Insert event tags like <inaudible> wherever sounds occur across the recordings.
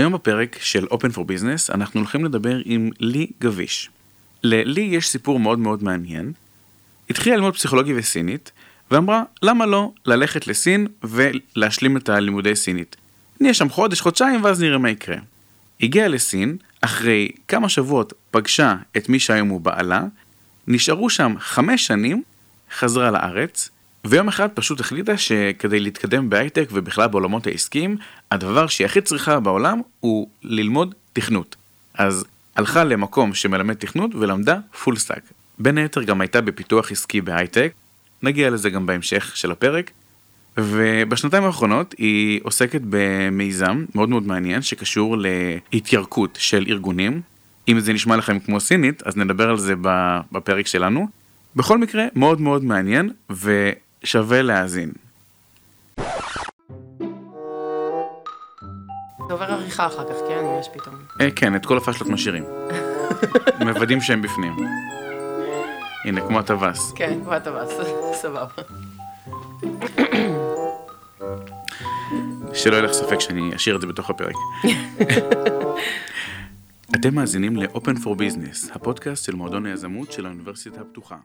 היום בפרק של Open for Business אנחנו הולכים לדבר עם לי גביש. ללי יש סיפור מאוד מאוד מעניין. התחילה ללמוד פסיכולוגיה וסינית, ואמרה למה לא ללכת לסין ולהשלים את הלימודי סינית. נהיה שם חודש, חודשיים ואז נראה מה יקרה. הגיעה לסין, אחרי כמה שבועות פגשה את מי שהיום הוא בעלה, נשארו שם חמש שנים, חזרה לארץ, ויום אחד פשוט החליטה שכדי להתקדם בהייטק ובכלל בעולמות העסקיים, הדבר שהיא הכי צריכה בעולם הוא ללמוד תכנות. אז הלכה למקום שמלמד תכנות ולמדה full stack. בין היתר גם הייתה בפיתוח עסקי בהייטק, נגיע לזה גם בהמשך של הפרק. ובשנתיים האחרונות היא עוסקת במיזם מאוד מאוד מעניין שקשור להתיירקות של ארגונים. אם זה נשמע לכם כמו סינית, אז נדבר על זה בפרק שלנו. בכל מקרה, מאוד מאוד מעניין ושווה להאזין. זה עובר עריכה אחר כך, כן? יש פתאום. אה, כן, את כל הפאשלות משאירים. <laughs> מוודאים שהם בפנים. הנה, כמו הטווס. כן, כמו הטווס, <laughs> סבבה. שלא יהיה לך ספק שאני אשאיר את זה בתוך הפרק. <laughs> אתם מאזינים ל-Open for Business, הפודקאסט של מועדון היזמות של האוניברסיטה הפתוחה.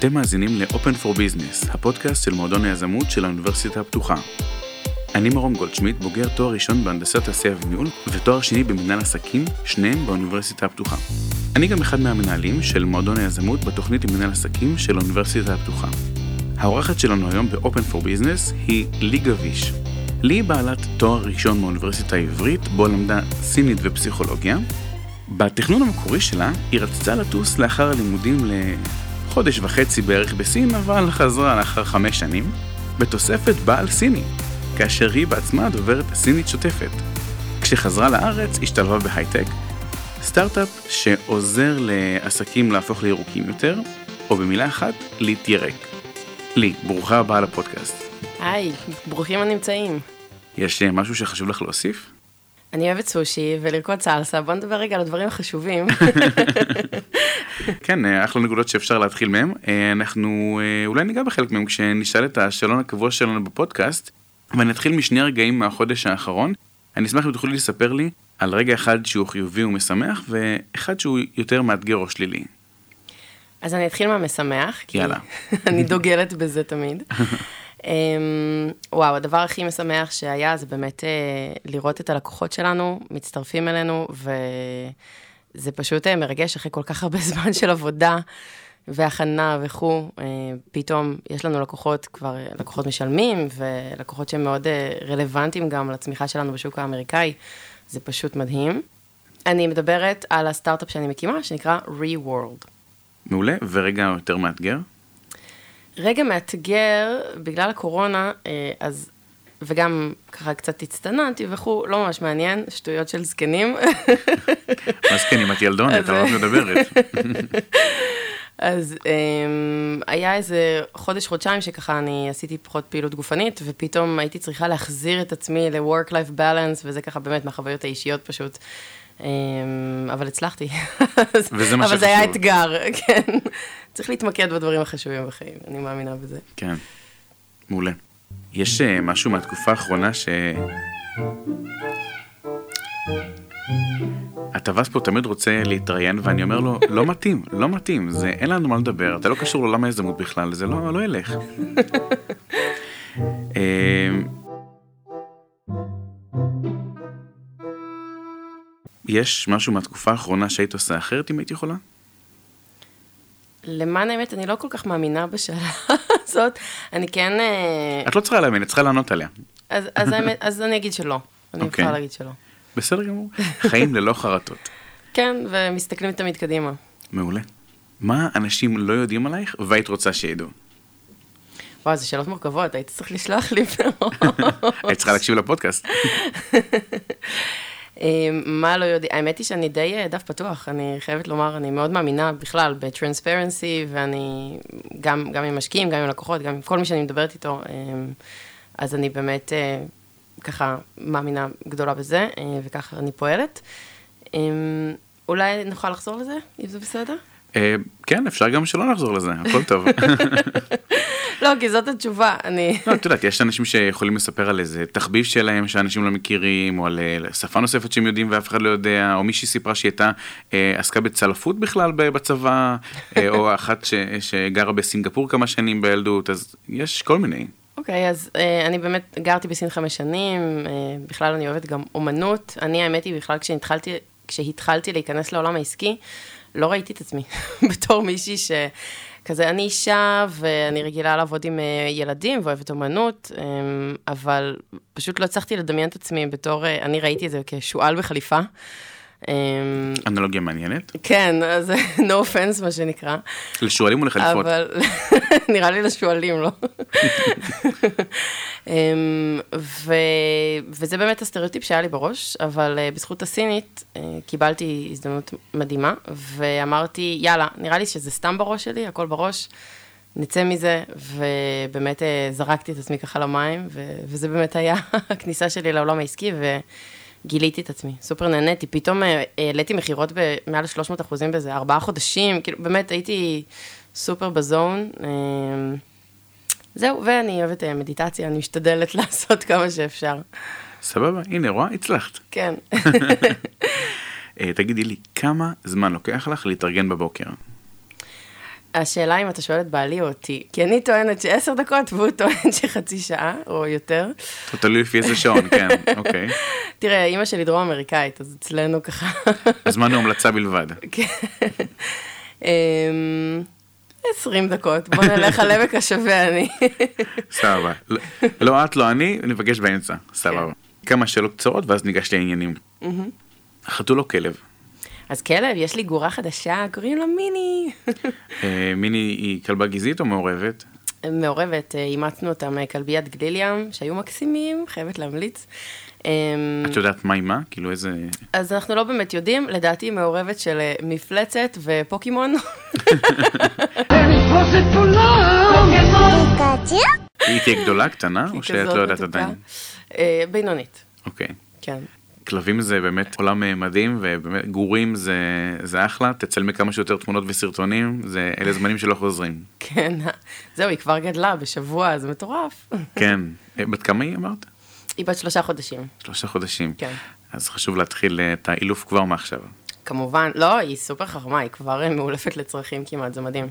אתם מאזינים ל-Open for Business, הפודקאסט של מועדון היזמות של האוניברסיטה הפתוחה. אני מרום גולדשמיט, בוגר תואר ראשון בהנדסת תעשייה וניהול, ותואר שני במנהל עסקים, שניהם באוניברסיטה הפתוחה. אני גם אחד מהמנהלים של מועדון היזמות בתוכנית למנהל עסקים של האוניברסיטה הפתוחה. האורחת שלנו היום ב-Open for Business היא לי גביש. לי היא בעלת תואר ראשון מהאוניברסיטה העברית, בו למדה סינית ופסיכולוגיה. בתכנון המקורי שלה, היא רצתה לטוס לאחר הלימודים לחודש וחצי בערך בסין, אבל חזרה לאחר חמש שנים, בתוספת בעל סיני, כאשר היא בעצמה דוברת סינית שוטפת. כשחזרה לארץ, השתלבה בהייטק, סטארט-אפ שעוזר לעסקים להפוך לירוקים יותר, או במילה אחת, להתיירק. לי, ברוכה הבאה לפודקאסט. היי, ברוכים הנמצאים. יש אה, משהו שחשוב לך להוסיף? אני אוהבת סושי ולרקוד סלסה, בוא נדבר רגע על הדברים החשובים. <laughs> כן, אה, אחלה נקודות שאפשר להתחיל מהם. אה, אנחנו אולי ניגע בחלק מהם כשנשאל את השאלון הקבוע שלנו בפודקאסט, ואני אתחיל משני רגעים מהחודש האחרון. אני אשמח אם תוכלי לספר לי על רגע אחד שהוא חיובי ומשמח, ואחד שהוא יותר מאתגר או שלילי. אז אני אתחיל מהמשמח, כי יאללה. <laughs> אני דוגלת בזה תמיד. <laughs> um, וואו, הדבר הכי משמח שהיה זה באמת uh, לראות את הלקוחות שלנו מצטרפים אלינו, וזה פשוט uh, מרגש אחרי כל כך הרבה <laughs> זמן של עבודה והכנה וכו', uh, פתאום יש לנו לקוחות כבר, לקוחות משלמים, ולקוחות שהם מאוד uh, רלוונטיים גם לצמיחה שלנו בשוק האמריקאי. זה פשוט מדהים. אני מדברת על הסטארט-אפ שאני מקימה, שנקרא ReWorld. מעולה, ורגע יותר מאתגר? רגע מאתגר, בגלל הקורונה, אה, אז, וגם ככה קצת הצטננתי וכו', לא ממש מעניין, שטויות של זקנים. מה זקנים? את ילדונת, על מה את מדברת? אז um, היה איזה חודש-חודשיים שככה אני עשיתי פחות פעילות גופנית, ופתאום הייתי צריכה להחזיר את עצמי ל-work-life balance, וזה ככה באמת מהחוויות האישיות פשוט. Um, אבל הצלחתי. וזה מה שחשוב. אבל זה היה אתגר, כן. צריך להתמקד בדברים החשובים בחיים, אני מאמינה בזה. כן, מעולה. יש uh, משהו מהתקופה האחרונה ש... הטווס פה תמיד רוצה להתראיין ואני אומר לו לא מתאים לא מתאים זה אין לנו מה לדבר אתה לא קשור לעולם היזמות בכלל זה לא לא ילך. <laughs> אמ, יש משהו מהתקופה האחרונה שהיית עושה אחרת אם היית יכולה? למען האמת, אני לא כל כך מאמינה בשאלה <laughs> הזאת. אני כן... אה, את לא צריכה להאמין, את צריכה לענות עליה. אז, אז, האמת, אז אני אגיד שלא. אני okay. יכולה להגיד שלא. בסדר גמור. חיים ללא חרטות. <laughs> כן, ומסתכלים תמיד קדימה. מעולה. מה אנשים לא יודעים עלייך והיית רוצה שידעו? וואו, זה שאלות מורכבות, היית צריך לשלוח לי <laughs> היית צריכה להקשיב לפודקאסט. אמ, מה לא יודע, האמת היא שאני די אה, דף פתוח, אני חייבת לומר, אני מאוד מאמינה בכלל בטרנספרנסי, ואני גם, גם עם משקיעים, גם עם לקוחות, גם עם כל מי שאני מדברת איתו, אמ, אז אני באמת אה, ככה מאמינה גדולה בזה, אה, וככה אני פועלת. אמ, אולי נוכל לחזור לזה, אם זה בסדר? אה, כן, אפשר גם שלא לחזור לזה, הכל טוב. <laughs> לא, כי זאת התשובה, אני... לא, את יודעת, יש אנשים שיכולים לספר על איזה תחביב שלהם שאנשים לא מכירים, או על אה, שפה נוספת שהם יודעים ואף אחד לא יודע, או מישהי סיפרה שהיא הייתה אה, עסקה בצלפות בכלל בצבא, <laughs> או אחת ש, שגרה בסינגפור כמה שנים בילדות, אז יש כל מיני. אוקיי, אז אה, אני באמת גרתי בסין חמש שנים, אה, בכלל אני אוהבת גם אומנות. אני, האמת היא, בכלל כשהתחלתי, כשהתחלתי להיכנס לעולם העסקי, לא ראיתי את עצמי <laughs> בתור מישהי ש... כזה, אני אישה ואני רגילה לעבוד עם אה, ילדים ואוהבת אומנות, אה, אבל פשוט לא הצלחתי לדמיין את עצמי בתור, אה, אני ראיתי את זה כשועל בחליפה. אה, אנלוגיה מעניינת. כן, אז <laughs> no offense מה שנקרא. לשועלים ולחליפות. אבל <laughs> נראה לי לשועלים, לא? <laughs> אמ, ו... וזה באמת הסטריאוטיפ שהיה לי בראש, אבל uh, בזכות הסינית uh, קיבלתי הזדמנות מדהימה, ואמרתי, יאללה, נראה לי שזה סתם בראש שלי, הכל בראש, נצא מזה, ובאמת uh, זרקתי את עצמי ככה למים, ו... וזה באמת היה הכניסה שלי לעולם העסקי, וגיליתי את עצמי, סופר נהניתי, פתאום uh, העליתי מכירות במעל 300 אחוזים באיזה ארבעה חודשים, כאילו, באמת הייתי סופר בזון. Uh, זהו, ואני אוהבת אה, מדיטציה, אני משתדלת <laughs> לעשות כמה שאפשר. סבבה, הנה, רואה? הצלחת. כן. <laughs> אה, תגידי לי, כמה זמן לוקח לך להתארגן בבוקר? השאלה אם אתה שואל את בעלי או אותי, כי אני טוענת שעשר דקות והוא טוען שחצי שעה או יותר. תלוי לפי איזה שעון, כן, אוקיי. <laughs> תראה, אימא שלי דרום אמריקאית, אז אצלנו ככה... <laughs> הזמן הוא המלצה בלבד. כן. אמ, 20 דקות, בוא נלך על עמק השווה אני. <laughs> סבבה. לא- לא את, לא אני, ניפגש באמצע. סבבה. כן. כמה שאלות קצרות ואז ניגש לעניינים. חתול או כלב? אז כלב, יש לי גורה חדשה, קוראים לה מיני. אה, מיני היא כלבה גזעית או מעורבת? מעורבת, אה, אימצנו אותה מכלביית גליליאם, שהיו מקסימים, חייבת להמליץ. אמ, את יודעת מה עם מה? כאילו איזה... אז אנחנו לא באמת יודעים, לדעתי היא מעורבת של אה, מפלצת ופוקימון. היא תהיה גדולה, קטנה, או היא שאת לא יודעת. עדיין? אה, בינונית, אוקיי. כן. כלבים זה באמת עולם אה, מדהים, ובאמת גורים זה, זה אחלה, תצלמי כמה שיותר תמונות וסרטונים, זה אלה זמנים שלא חוזרים. <laughs> כן, זהו, היא כבר גדלה בשבוע, זה מטורף. <laughs> כן. אה, בת כמה היא אמרת? היא בת שלושה חודשים, שלושה חודשים. כן. אז חשוב להתחיל אה, את האילוף כבר מעכשיו. כמובן, לא, היא סופר חכמה, היא כבר מאולפת לצרכים כמעט, זה מדהים.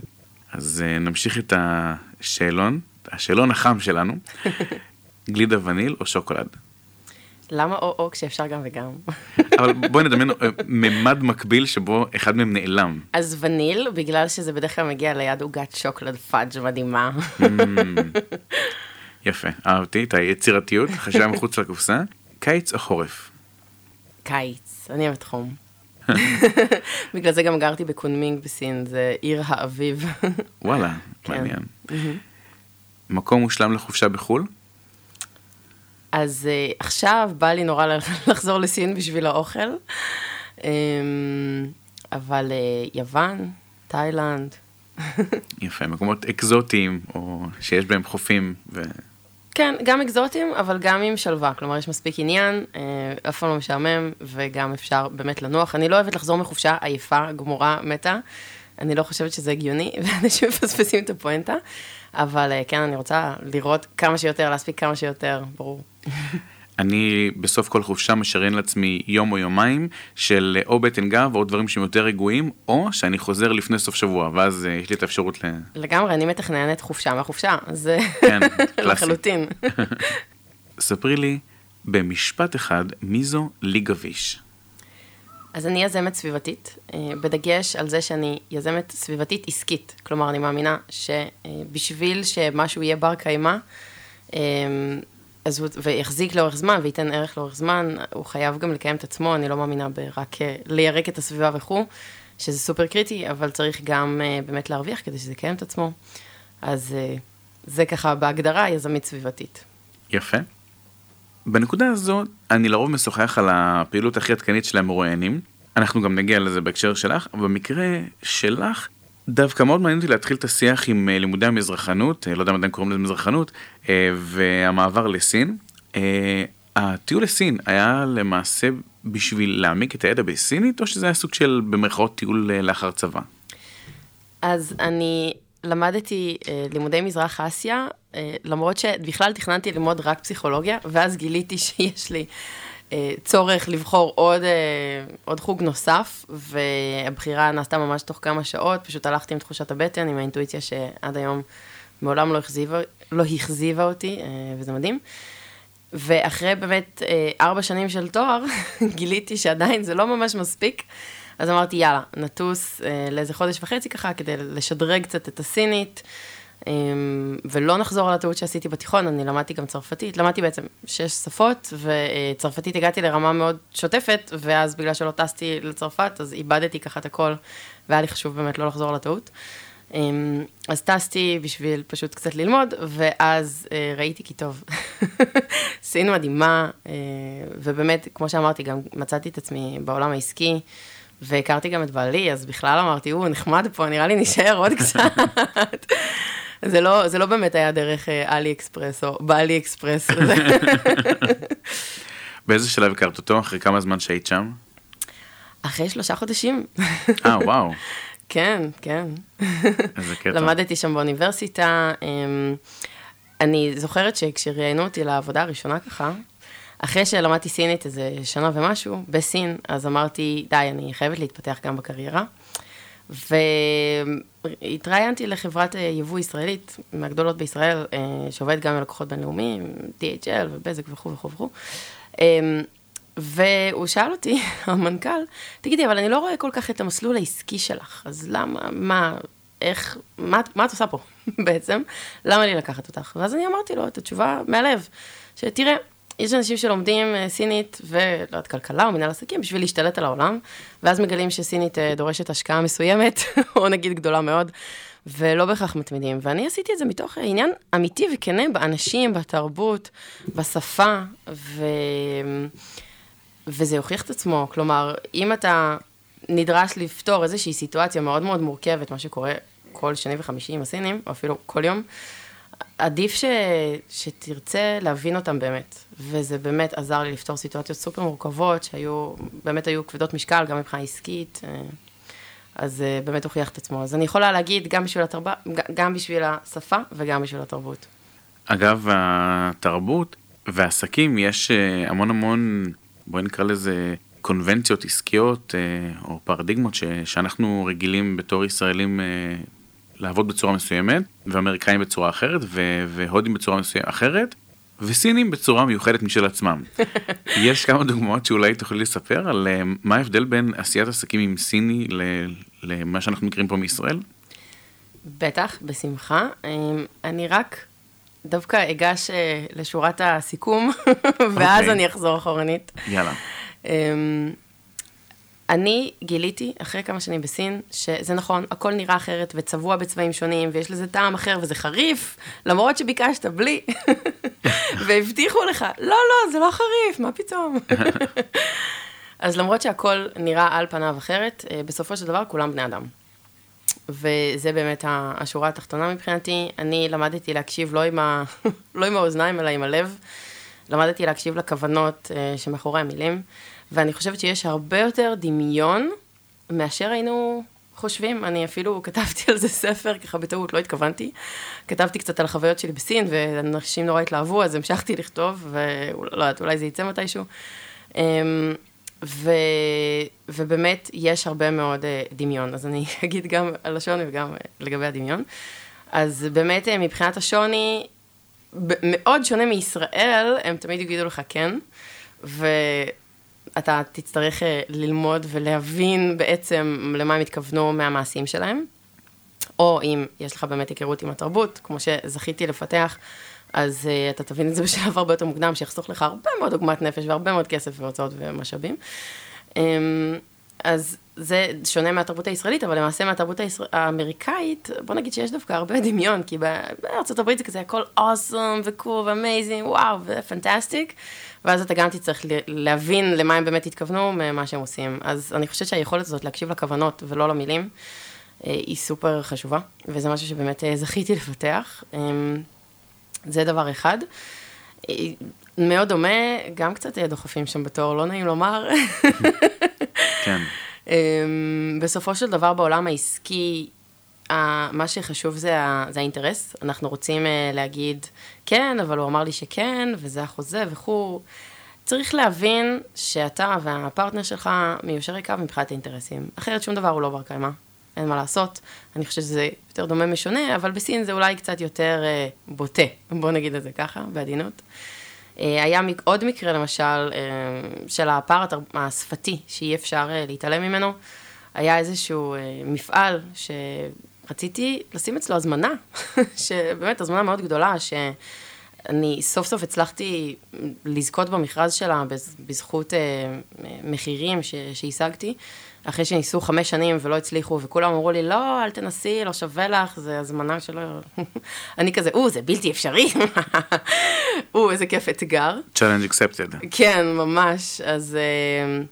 אז נמשיך את השאלון, השאלון החם שלנו. <laughs> גלידה וניל או שוקולד? למה או-או כשאפשר גם וגם? אבל בואי נדמיין אה, ממד מקביל שבו אחד מהם נעלם. אז וניל, בגלל שזה בדרך כלל מגיע ליד עוגת שוקולד פאג' מדהימה. יפה, אהבתי את היצירתיות, חשיבה מחוץ לקופסה. קיץ או חורף? קיץ, אני אוהבת חום. <laughs> בגלל זה גם גרתי בקונמינג בסין, זה עיר האביב. וואלה, <laughs> כן. מעניין. מקום מושלם לחופשה בחו"ל? אז uh, עכשיו בא לי נורא <laughs> לחזור לסין בשביל האוכל, um, אבל uh, יוון, תאילנד, <laughs> יפה, מקומות אקזוטיים, או שיש בהם חופים. ו... כן, גם אקזוטיים, אבל גם עם שלווה, כלומר יש מספיק עניין, uh, אף פעם לא משעמם, וגם אפשר באמת לנוח. אני לא אוהבת לחזור מחופשה עייפה, גמורה, מתה. אני לא חושבת שזה הגיוני, <laughs> ואנשים מפספסים את הפואנטה, אבל uh, כן, אני רוצה לראות כמה שיותר, להספיק כמה שיותר, ברור. <laughs> אני בסוף כל חופשה משריין לעצמי יום או יומיים של אה, או בטן גב או דברים שהם יותר רגועים, או שאני חוזר לפני סוף שבוע, ואז אה, יש לי את האפשרות ל... לגמרי, אני מתכננת חופשה מהחופשה, זה כן. <laughs> לחלוטין. <laughs> ספרי לי במשפט אחד, מי זו לי גביש? אז אני יזמת סביבתית, אה, בדגש על זה שאני יזמת סביבתית עסקית. כלומר, אני מאמינה שבשביל שמשהו יהיה בר קיימא, אה, ויחזיק לאורך זמן וייתן ערך לאורך זמן, הוא חייב גם לקיים את עצמו, אני לא מאמינה ברק אה, לירק את הסביבה וכו', שזה סופר קריטי, אבל צריך גם באמת להרוויח כדי שזה יקיים את עצמו. אז זה ככה בהגדרה יזמית סביבתית. יפה. בנקודה הזו, אני לרוב משוחח על הפעילות הכי עדכנית של המרואיינים. אנחנו גם נגיע לזה בהקשר שלך, במקרה שלך, דווקא מאוד מעניין אותי להתחיל את השיח עם אה, לימודי המזרחנות, אה, לא יודע אם עדיין קוראים לזה מזרחנות, אה, והמעבר לסין. הטיול לסין היה למעשה בשביל להעמיק את הידע בסינית, או שזה היה סוג של במרכאות טיול לאחר צבא? אז אני למדתי אה, לימודי מזרח אסיה, אה, למרות שבכלל תכננתי ללמוד רק פסיכולוגיה, ואז גיליתי <laughs> שיש לי אה, צורך לבחור עוד, אה, עוד חוג נוסף, והבחירה נעשתה ממש תוך כמה שעות, פשוט הלכתי עם תחושת הבטן, עם האינטואיציה שעד היום מעולם לא הכזיבה, לא אותי, אה, וזה מדהים. ואחרי באמת אה, ארבע שנים של תואר, <laughs> גיליתי שעדיין זה לא ממש מספיק. אז אמרתי, יאללה, נטוס אה, לאיזה חודש וחצי ככה, כדי לשדרג קצת את הסינית, אה, ולא נחזור על הטעות שעשיתי בתיכון, אני למדתי גם צרפתית, למדתי בעצם שש שפות, וצרפתית הגעתי לרמה מאוד שוטפת, ואז בגלל שלא טסתי לצרפת, אז איבדתי ככה את הכל, והיה לי חשוב באמת לא לחזור על הטעות. אה, אז טסתי בשביל פשוט קצת ללמוד, ואז אה, ראיתי כי טוב, <laughs> סין מדהימה, אה, ובאמת, כמו שאמרתי, גם מצאתי את עצמי בעולם העסקי. והכרתי גם את בעלי, אז בכלל אמרתי, הוא נחמד פה, נראה לי נשאר עוד קצת. <laughs> זה לא, זה לא באמת היה דרך אה, אלי אקספרס או בעלי אקספרס. <laughs> באיזה שלב הכרת אותו? אחרי כמה זמן שהיית שם? אחרי שלושה חודשים. אה, וואו. <laughs> כן, כן. איזה קטע. למדתי שם באוניברסיטה. אמ, אני זוכרת שכשראיינו אותי לעבודה הראשונה ככה, אחרי שלמדתי סינית איזה שנה ומשהו, בסין, אז אמרתי, די, אני חייבת להתפתח גם בקריירה. והתראיינתי לחברת אה, יבוא ישראלית, מהגדולות בישראל, אה, שעובדת גם עם לקוחות בינלאומיים, DHL ובזק וכו' וכו' וכו'. אמ, והוא שאל אותי, <laughs> המנכ"ל, תגידי, אבל אני לא רואה כל כך את המסלול העסקי שלך, אז למה, מה, איך, מה, מה את עושה פה <laughs> בעצם? למה לי לקחת אותך? ואז אני אמרתי לו את התשובה מהלב, שתראה, יש אנשים שלומדים אה, סינית ולא יודעת, כלכלה או מנהל עסקים בשביל להשתלט על העולם, ואז מגלים שסינית אה, דורשת השקעה מסוימת, <laughs> או נגיד גדולה מאוד, ולא בהכרח מתמידים. ואני עשיתי את זה מתוך עניין אמיתי וכנה באנשים, בתרבות, בשפה, ו... וזה הוכיח את עצמו. כלומר, אם אתה נדרש לפתור איזושהי סיטואציה מאוד מאוד מורכבת, מה שקורה כל שני וחמישי עם הסינים, או אפילו כל יום, עדיף ש... שתרצה להבין אותם באמת, וזה באמת עזר לי לפתור סיטואציות סופר מורכבות, שהיו, באמת היו כבדות משקל, גם מבחינה עסקית, אה, אז אה, באמת הוכיח את עצמו. אז אני יכולה להגיד, גם בשביל, התרב... גם בשביל השפה וגם בשביל התרבות. אגב, התרבות והעסקים, יש אה, המון המון, בואי נקרא לזה קונבנציות עסקיות או פרדיגמות ש... שאנחנו רגילים בתור ישראלים לעבוד בצורה מסוימת, ואמריקאים בצורה אחרת, ו- והודים בצורה מסוימת אחרת, וסינים בצורה מיוחדת משל עצמם. <laughs> יש כמה דוגמאות שאולי תוכלי לספר על uh, מה ההבדל בין עשיית עסקים עם סיני למה שאנחנו מכירים פה מישראל? בטח, בשמחה. אמ, אני רק דווקא אגש אה, לשורת הסיכום, <laughs> ואז okay. אני אחזור אחורנית. יאללה. אני גיליתי, אחרי כמה שנים בסין, שזה נכון, הכל נראה אחרת וצבוע בצבעים שונים, ויש לזה טעם אחר וזה חריף, למרות שביקשת בלי, <laughs> והבטיחו לך, לא, לא, זה לא חריף, מה פתאום? <laughs> אז למרות שהכל נראה על פניו אחרת, אה, בסופו של דבר כולם בני אדם. וזה באמת השורה התחתונה מבחינתי. אני למדתי להקשיב לא עם, ה... <laughs> לא עם האוזניים, אלא עם הלב. למדתי להקשיב לכוונות אה, שמאחורי המילים. ואני חושבת שיש הרבה יותר דמיון מאשר היינו חושבים. אני אפילו כתבתי על זה ספר, ככה בטעות, לא התכוונתי. כתבתי קצת על החוויות שלי בסין, ואנשים נורא התלהבו, אז המשכתי לכתוב, ולא יודעת, אולי זה יצא מתישהו. אמ, ו... ובאמת, יש הרבה מאוד uh, דמיון, אז אני <laughs> אגיד גם על השוני וגם uh, לגבי הדמיון. אז באמת, uh, מבחינת השוני, מאוד שונה מישראל, הם תמיד יגידו לך כן, ו... אתה תצטרך אה, ללמוד ולהבין בעצם למה הם התכוונו מהמעשים שלהם, או אם יש לך באמת היכרות עם התרבות, כמו שזכיתי לפתח, אז uh, אתה תבין את זה בשלב הרבה יותר מוקדם, שיחסוך לך הרבה מאוד עוגמת נפש והרבה מאוד כסף והוצאות ומשאבים. Um, אז זה שונה מהתרבות הישראלית, אבל למעשה מהתרבות הישראל... האמריקאית, בוא נגיד שיש דווקא הרבה דמיון, כי בארצות הברית זה כזה הכל awesome ו cool ו amazing, וואו, ו fantastic. ואז אתה גם תצטרך להבין למה הם באמת התכוונו ממה שהם עושים. אז אני חושבת שהיכולת הזאת להקשיב לכוונות ולא למילים, אה, היא סופר חשובה, וזה משהו שבאמת אה, זכיתי לפתח. אמ, זה דבר אחד. אה, מאוד דומה, גם קצת דוחפים שם בתור, לא נעים לומר. כן. <laughs> אמ, בסופו של דבר בעולם העסקי, מה שחשוב זה, זה האינטרס. אנחנו רוצים אה, להגיד, כן, אבל הוא אמר לי שכן, וזה החוזה וכו'. צריך להבין שאתה והפרטנר שלך מיושרי קו מבחינת האינטרסים. אחרת שום דבר הוא לא בר קיימא, אין מה לעשות. אני חושבת שזה יותר דומה משונה, אבל בסין זה אולי קצת יותר אה, בוטה, בוא נגיד את זה ככה, בעדינות. אה, היה עוד מקרה, למשל, אה, של הפער השפתי, שאי אפשר אה, להתעלם ממנו. היה איזשהו מפעל שרציתי לשים אצלו הזמנה, <laughs> שבאמת הזמנה מאוד גדולה, שאני סוף סוף הצלחתי לזכות במכרז שלה בזכות מחירים שהשגתי. אחרי שניסו חמש שנים ולא הצליחו, וכולם אמרו לי, לא, אל תנסי, לא שווה לך, זה הזמנה שלא... <laughs> אני כזה, או, זה בלתי אפשרי. <laughs> או, איזה כיף אתגר. challenge accepted. כן, ממש. אז... אה,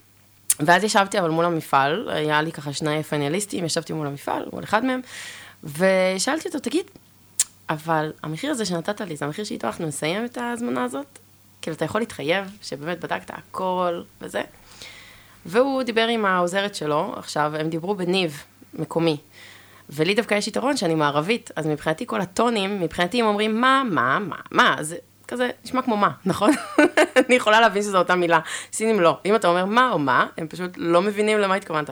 ואז ישבתי אבל מול המפעל, היה לי ככה שני פניאליסטים, ישבתי מול המפעל, מול אחד מהם, ושאלתי אותו, תגיד, אבל המחיר הזה שנתת לי, זה המחיר שאיתו אנחנו נסיים את ההזמנה הזאת? כאילו, אתה יכול להתחייב שבאמת בדקת הכל וזה? והוא דיבר עם העוזרת שלו, עכשיו, הם דיברו בניב, מקומי. ולי דווקא יש יתרון שאני מערבית, אז מבחינתי כל הטונים, מבחינתי הם אומרים מה, מה, מה, מה, זה כזה נשמע כמו מה, נכון? <laughs> אני יכולה להבין שזו אותה מילה. סינים לא. אם אתה אומר מה או מה, הם פשוט לא מבינים למה התכוונת.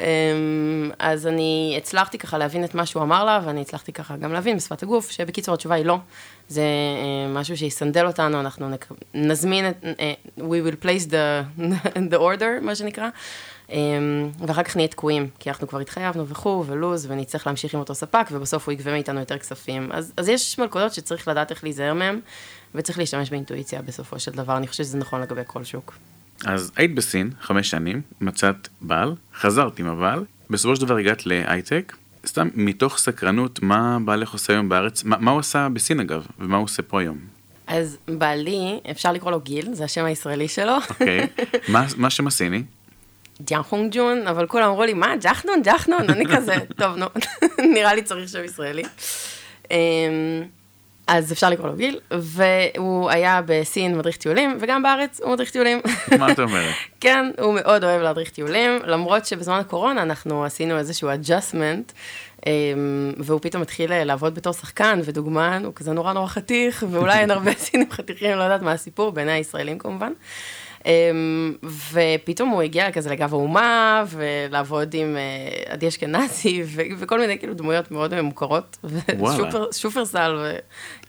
אמ, אז אני הצלחתי ככה להבין את מה שהוא אמר לה, ואני הצלחתי ככה גם להבין בשפת הגוף, שבקיצור התשובה היא לא. זה אה, משהו שיסנדל אותנו, אנחנו נזמין את, אה, we will place the, <laughs> the order, מה שנקרא. אמ, ואחר כך נהיה תקועים, כי אנחנו כבר התחייבנו וכו', ולוז, ונצטרך להמשיך עם אותו ספק, ובסוף הוא יגבה מאיתנו יותר כספים. אז, אז יש מלכודות שצריך לדעת איך להיזהר מהם, וצריך להשתמש באינטואיציה בסופו של דבר, אני חושבת שזה נכון לגבי כל שוק. אז היית בסין חמש שנים, מצאת בעל, חזרת עם הבעל, בסופו של דבר הגעת להייטק, סתם מתוך סקרנות, מה בעלך עושה היום בארץ, מה, מה הוא עשה בסין אגב, ומה הוא עושה פה היום? אז בעלי, אפשר לקרוא לו גיל, זה השם הישראלי שלו. אוקיי, okay. <laughs> מה, מה השם הסיני? ג'אן חונג ג'ון, אבל כולם אמרו לי, מה, ג'חנון, ג'חנון? אני כזה, טוב, נו, <laughs> נראה לי צריך שם ישראלי. אז אפשר לקרוא לו גיל, והוא היה בסין מדריך טיולים, וגם בארץ הוא מדריך טיולים. מה את אומרת? <laughs> כן, הוא מאוד אוהב להדריך טיולים, למרות שבזמן הקורונה אנחנו עשינו איזשהו adjustment, אמ, והוא פתאום התחיל לעבוד בתור שחקן ודוגמן, הוא כזה נורא נורא חתיך, ואולי אין הרבה <laughs> סינים חתיכים, לא יודעת מה הסיפור, בעיני הישראלים כמובן. אמ, ופתאום הוא הגיע כזה לגב האומה, ולעבוד עם אה, עדי אשכנזי, וכל מיני כאילו דמויות מאוד מוכרות. וואלה. שופרסל,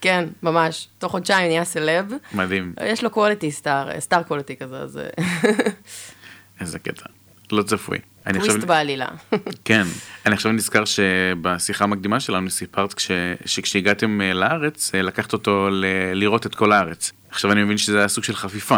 כן, ממש. תוך חודשיים נהיה סלב. מדהים. יש לו קואליטי סטאר, סטאר קואליטי כזה, אז... אה, <laughs> איזה קטע. לא צפוי. טוויסט עכשיו... בעלילה. <laughs> כן, אני עכשיו נזכר שבשיחה המקדימה שלנו סיפרת כש... שכשהגעתם אה, לארץ, לקחת אותו ל... לראות את כל הארץ. עכשיו אני מבין שזה היה סוג של חפיפה.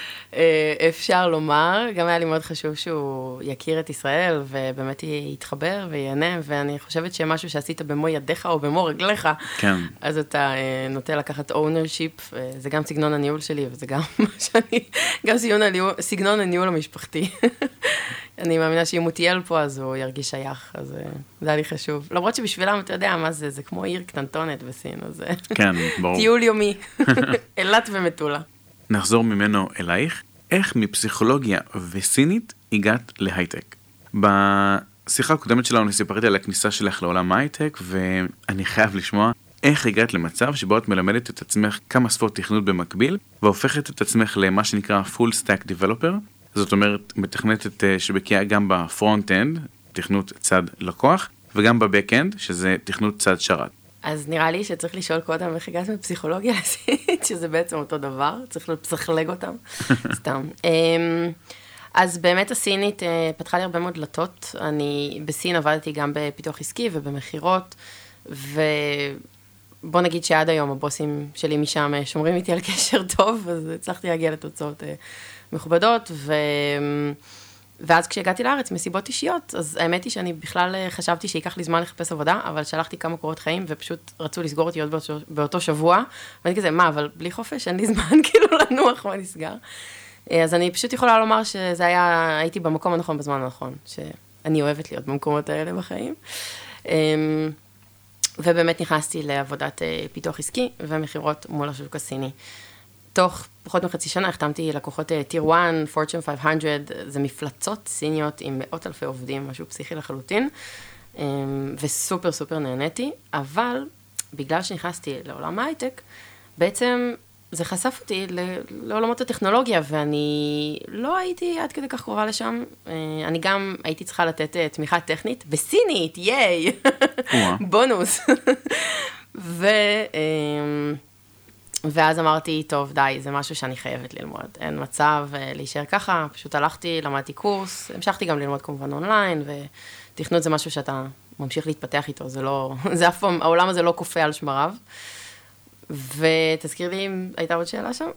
אפשר לומר, גם היה לי מאוד חשוב שהוא יכיר את ישראל, ובאמת יתחבר וייהנה, ואני חושבת שמשהו שעשית במו ידיך או במו רגליך, כן. אז אתה אה, נוטה לקחת ownership, זה גם סגנון הניהול שלי, וזה גם <laughs> מה שאני, גם סגנון הניהול, סגנון הניהול המשפחתי. <laughs> אני מאמינה שאם הוא טייל פה, אז הוא ירגיש שייך, אז אה, זה היה לי חשוב. למרות שבשבילם, אתה יודע מה זה, זה כמו עיר קטנטונת בסין, אז... כן, ברור. טיול יומי, <laughs> אילת ומטולה. נחזור ממנו אלייך. איך מפסיכולוגיה וסינית הגעת להייטק? בשיחה הקודמת שלנו סיפרתי על הכניסה שלך לעולם ההייטק, ואני חייב לשמוע איך הגעת למצב שבו את מלמדת את עצמך כמה שפות תכנות במקביל, והופכת את עצמך למה שנקרא full stack developer, זאת אומרת מתכנתת אה, שבקיאה גם ב front-end, תכנות צד לקוח, וגם ב back-end, שזה תכנות צד שרת. אז נראה לי שצריך לשאול קודם איך הגעת מפסיכולוגיה <laughs> לסינית, שזה בעצם אותו דבר, צריך לפסחלג אותם, <laughs> סתם. אמ, אז באמת הסינית אה, פתחה לי הרבה מאוד דלתות. אני בסין עבדתי גם בפיתוח עסקי ובמכירות, ובוא נגיד שעד היום הבוסים שלי משם אה, שומרים איתי על קשר טוב, אז הצלחתי להגיע לתוצאות אה, מכובדות, ו... ואז כשהגעתי לארץ, מסיבות אישיות, אז האמת היא שאני בכלל אה, חשבתי שייקח לי זמן לחפש עבודה, אבל שלחתי כמה קורות חיים, ופשוט רצו לסגור אותי עוד באותו, באותו שבוע, ואני כזה, מה, אבל בלי חופש, אין לי זמן <laughs> כאילו לנוח, מה נסגר? אה, אז אני פשוט יכולה לומר שזה היה, הייתי במקום הנכון בזמן הנכון, שאני אוהבת להיות במקומות האלה בחיים. אמ, ובאמת נכנסתי לעבודת אה, פיתוח עסקי ומכירות מול השוק הסיני. תוך פחות מחצי שנה החתמתי לקוחות טיר 1, Fortune 500, זה מפלצות סיניות עם מאות אלפי עובדים, משהו פסיכי לחלוטין, אמ, וסופר סופר נהניתי, אבל בגלל שנכנסתי לעולם ההייטק, בעצם זה חשף אותי לעולמות הטכנולוגיה, ואני לא הייתי עד כדי כך קרובה לשם. אה, אני גם הייתי צריכה לתת אה, תמיכה טכנית בסינית, ייי! <laughs> בונוס. <laughs> ו... ואז אמרתי, טוב, די, זה משהו שאני חייבת ללמוד. אין מצב אה, להישאר ככה, פשוט הלכתי, למדתי קורס, המשכתי גם ללמוד כמובן אונליין, ותכנות זה משהו שאתה ממשיך להתפתח איתו, זה לא, <laughs> זה אף פעם, העולם הזה לא כופה על שמריו. ותזכיר לי אם הייתה עוד שאלה שם.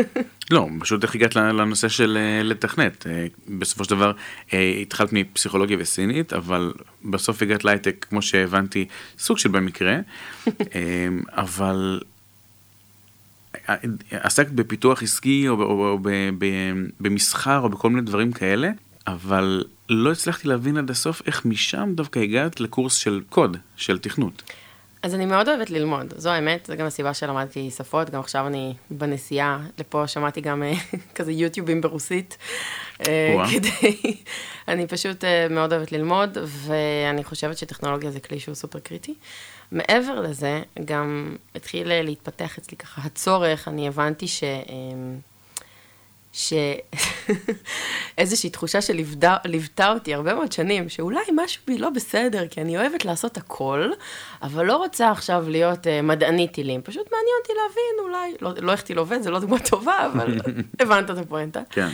<laughs> לא, פשוט איך הגעת לנושא של אה, לתכנת. אה, בסופו של דבר התחלת מפסיכולוגיה וסינית, אבל בסוף הגעת להייטק, כמו שהבנתי, סוג של במקרה, <laughs> אבל עסקת בפיתוח עסקי או, או, או ב, ב, במסחר או בכל מיני דברים כאלה, אבל לא הצלחתי להבין עד הסוף איך משם דווקא הגעת לקורס של קוד, של תכנות. אז אני מאוד אוהבת ללמוד, זו האמת, זו גם הסיבה שלמדתי שפות, גם עכשיו אני בנסיעה לפה שמעתי גם אה, <laughs> כזה יוטיובים ברוסית, אה, כדי, <laughs> אני פשוט אה, מאוד אוהבת ללמוד, ואני חושבת שטכנולוגיה זה כלי שהוא סופר קריטי. מעבר לזה, גם התחיל להתפתח אצלי ככה הצורך, אני הבנתי ש... שאיזושהי <laughs> תחושה שליוותה אותי הרבה מאוד שנים, שאולי משהו בי לא בסדר, כי אני אוהבת לעשות הכל, אבל לא רוצה עכשיו להיות uh, מדענית טילים. פשוט מעניין אותי להבין, אולי, לא, לא איך טיל עובד, זה לא דוגמה טובה, אבל <laughs> הבנת את הפואנטה. כן.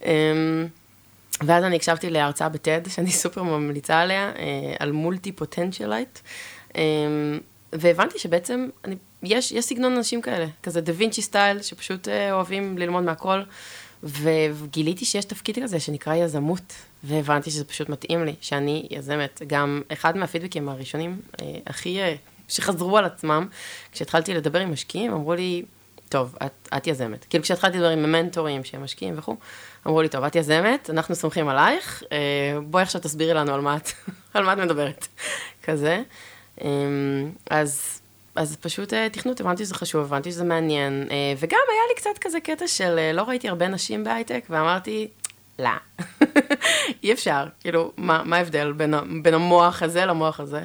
Um, ואז אני הקשבתי להרצאה ב TED, שאני <laughs> סופר ממליצה עליה, uh, על multipotentialite. Um, והבנתי שבעצם, אני, יש, יש סגנון אנשים כאלה, כזה דה וינצ'י style, שפשוט uh, אוהבים ללמוד מהכל. וגיליתי שיש תפקיד כזה שנקרא יזמות, והבנתי שזה פשוט מתאים לי, שאני יזמת. גם אחד מהפידבקים הראשונים, אה, הכי, אה, שחזרו על עצמם, כשהתחלתי לדבר עם משקיעים, אמרו לי, טוב, את, את יזמת. כאילו כשהתחלתי לדבר עם המנטורים שהם משקיעים וכו', אמרו לי, טוב, את יזמת, אנחנו סומכים עלייך, אה, בואי עכשיו תסבירי לנו על מה את, <laughs> על מה את מדברת. כזה. אה, אז אז פשוט אה, תכנות, הבנתי שזה חשוב, הבנתי שזה מעניין, אה, וגם היה לי קצת כזה קטע של אה, לא ראיתי הרבה נשים בהייטק, ואמרתי, לא, <laughs> אי אפשר, כאילו, מה ההבדל בין, בין המוח הזה למוח הזה?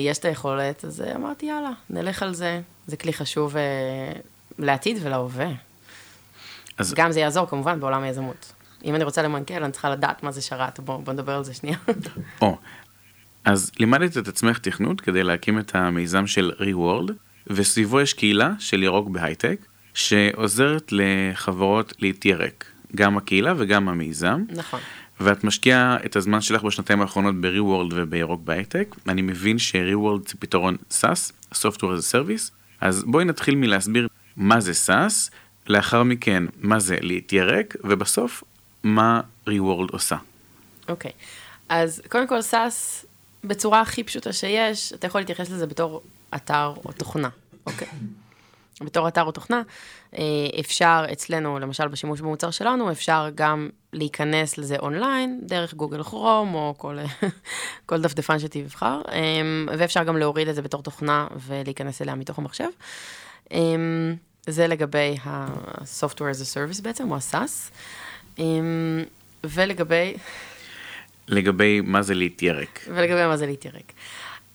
יש את היכולת, אז אמרתי, יאללה, נלך על זה, זה כלי חשוב לעתיד ולהווה. אז... גם זה יעזור כמובן בעולם היזמות. אם אני רוצה למנכ"ל, אני צריכה לדעת מה זה שרת, בואו בוא נדבר על זה שנייה. או, אז לימדת את עצמך תכנות כדי להקים את המיזם של ReWorld, וסביבו יש קהילה של ירוק בהייטק, שעוזרת לחברות להתיירק, גם הקהילה וגם המיזם. נכון. ואת משקיעה את הזמן שלך בשנתיים האחרונות ב-ReWorld ובירוק בהייטק. אני מבין ש-ReWorld זה פתרון SaaS, Software as a Service, אז בואי נתחיל מלהסביר מה זה SaaS, לאחר מכן מה זה להתיירק, ובסוף מה ReWorld עושה. אוקיי, okay. אז קודם כל SaaS בצורה הכי פשוטה שיש, אתה יכול להתייחס לזה בתור אתר או תוכנה, אוקיי? בתור אתר או תוכנה, אה, אפשר אצלנו, למשל בשימוש במוצר שלנו, אפשר גם להיכנס לזה אונליין, דרך גוגל כרום או כל, <laughs> כל דפדפן שתבחר, אה, ואפשר גם להוריד את זה בתור תוכנה ולהיכנס אליה מתוך המחשב. אה, זה לגבי ה-Software as a Service בעצם, או ה-SaaS. ולגבי... לגבי מה זה להתיירק. ולגבי מה זה להתיירק.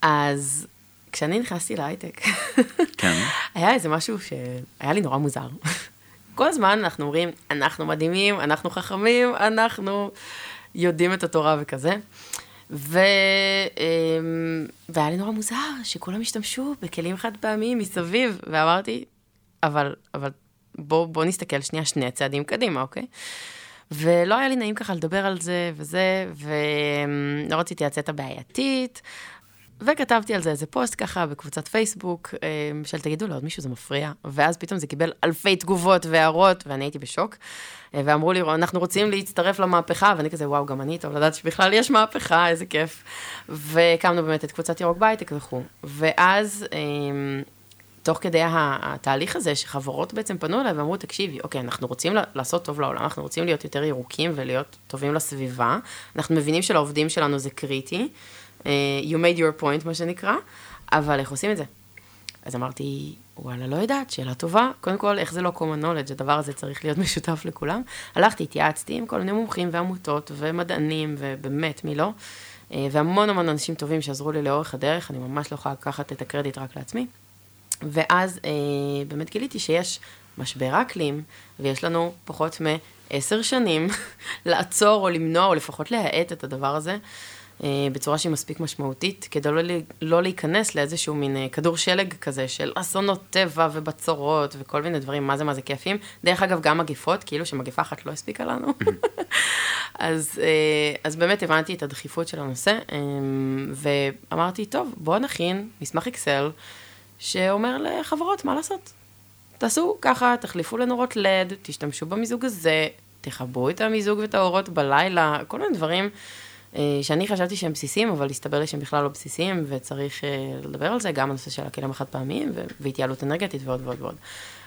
אז כשאני נכנסתי להייטק, כן. <laughs> היה איזה משהו שהיה לי נורא מוזר. כל הזמן אנחנו אומרים, אנחנו מדהימים, אנחנו חכמים, אנחנו יודעים את התורה וכזה. ו... אמ, והיה לי נורא מוזר שכולם השתמשו בכלים חד פעמיים מסביב, ואמרתי, אבל, אבל בואו בוא נסתכל שנייה שני צעדים קדימה, אוקיי? ולא היה לי נעים ככה לדבר על זה וזה, ולא רציתי לצאת הבעייתית. וכתבתי על זה איזה פוסט ככה בקבוצת פייסבוק, אה, של תגידו לעוד מישהו זה מפריע, ואז פתאום זה קיבל אלפי תגובות והערות, ואני הייתי בשוק, אה, ואמרו לי, אנחנו רוצים להצטרף למהפכה, ואני כזה, וואו, גם אני, טוב לדעת שבכלל יש מהפכה, איזה כיף. והקמנו באמת את קבוצת ירוק בהייטק וכו'. ואז אה, תוך כדי התהליך הזה, שחברות בעצם פנו אליי ואמרו, תקשיבי, אוקיי, אנחנו רוצים לעשות טוב לעולם, אנחנו רוצים להיות יותר ירוקים ולהיות טובים לסביבה, אנחנו מבינים שלעובדים שלנו זה קריטי, uh, you made your point, מה שנקרא, אבל איך עושים את זה? אז אמרתי, וואלה, לא יודעת, שאלה טובה. קודם כל, איך זה לא common knowledge, הדבר הזה צריך להיות <laughs> משותף לכולם. הלכתי, התייעצתי עם כל מיני מומחים ועמותות ומדענים, ובאמת, מי לא. אה, והמון המון אנשים טובים שעזרו לי לאורך הדרך, אני ממש לא יכולה לקחת את הקרדיט רק לעצמי. ואז אה, באמת גיליתי שיש משבר אקלים, ויש לנו פחות מעשר שנים <laughs> לעצור או למנוע, או לפחות להאט את הדבר הזה. אה, בצורה שהיא מספיק משמעותית, כדי לא, לא להיכנס לאיזשהו מין אה, כדור שלג כזה של אסונות טבע ובצורות וכל מיני דברים, מה זה מה זה כיפים. דרך אגב, גם מגפות, כאילו שמגפה אחת לא הספיקה לנו. <laughs> אז, אה, אז באמת הבנתי את הדחיפות של הנושא, ואמרתי, טוב, בואו נכין מסמך אקסל שאומר לחברות מה לעשות. תעשו ככה, תחליפו לנורות לד, תשתמשו במיזוג הזה, תכבו את המיזוג ואת האורות בלילה, כל מיני דברים. אה, שאני חשבתי שהם בסיסיים, אבל הסתבר לי שהם בכלל לא בסיסיים, וצריך אה, לדבר על זה, גם הנושא של הכלים החד פעמיים, והתייעלות אנרגטית ועוד ועוד ועוד.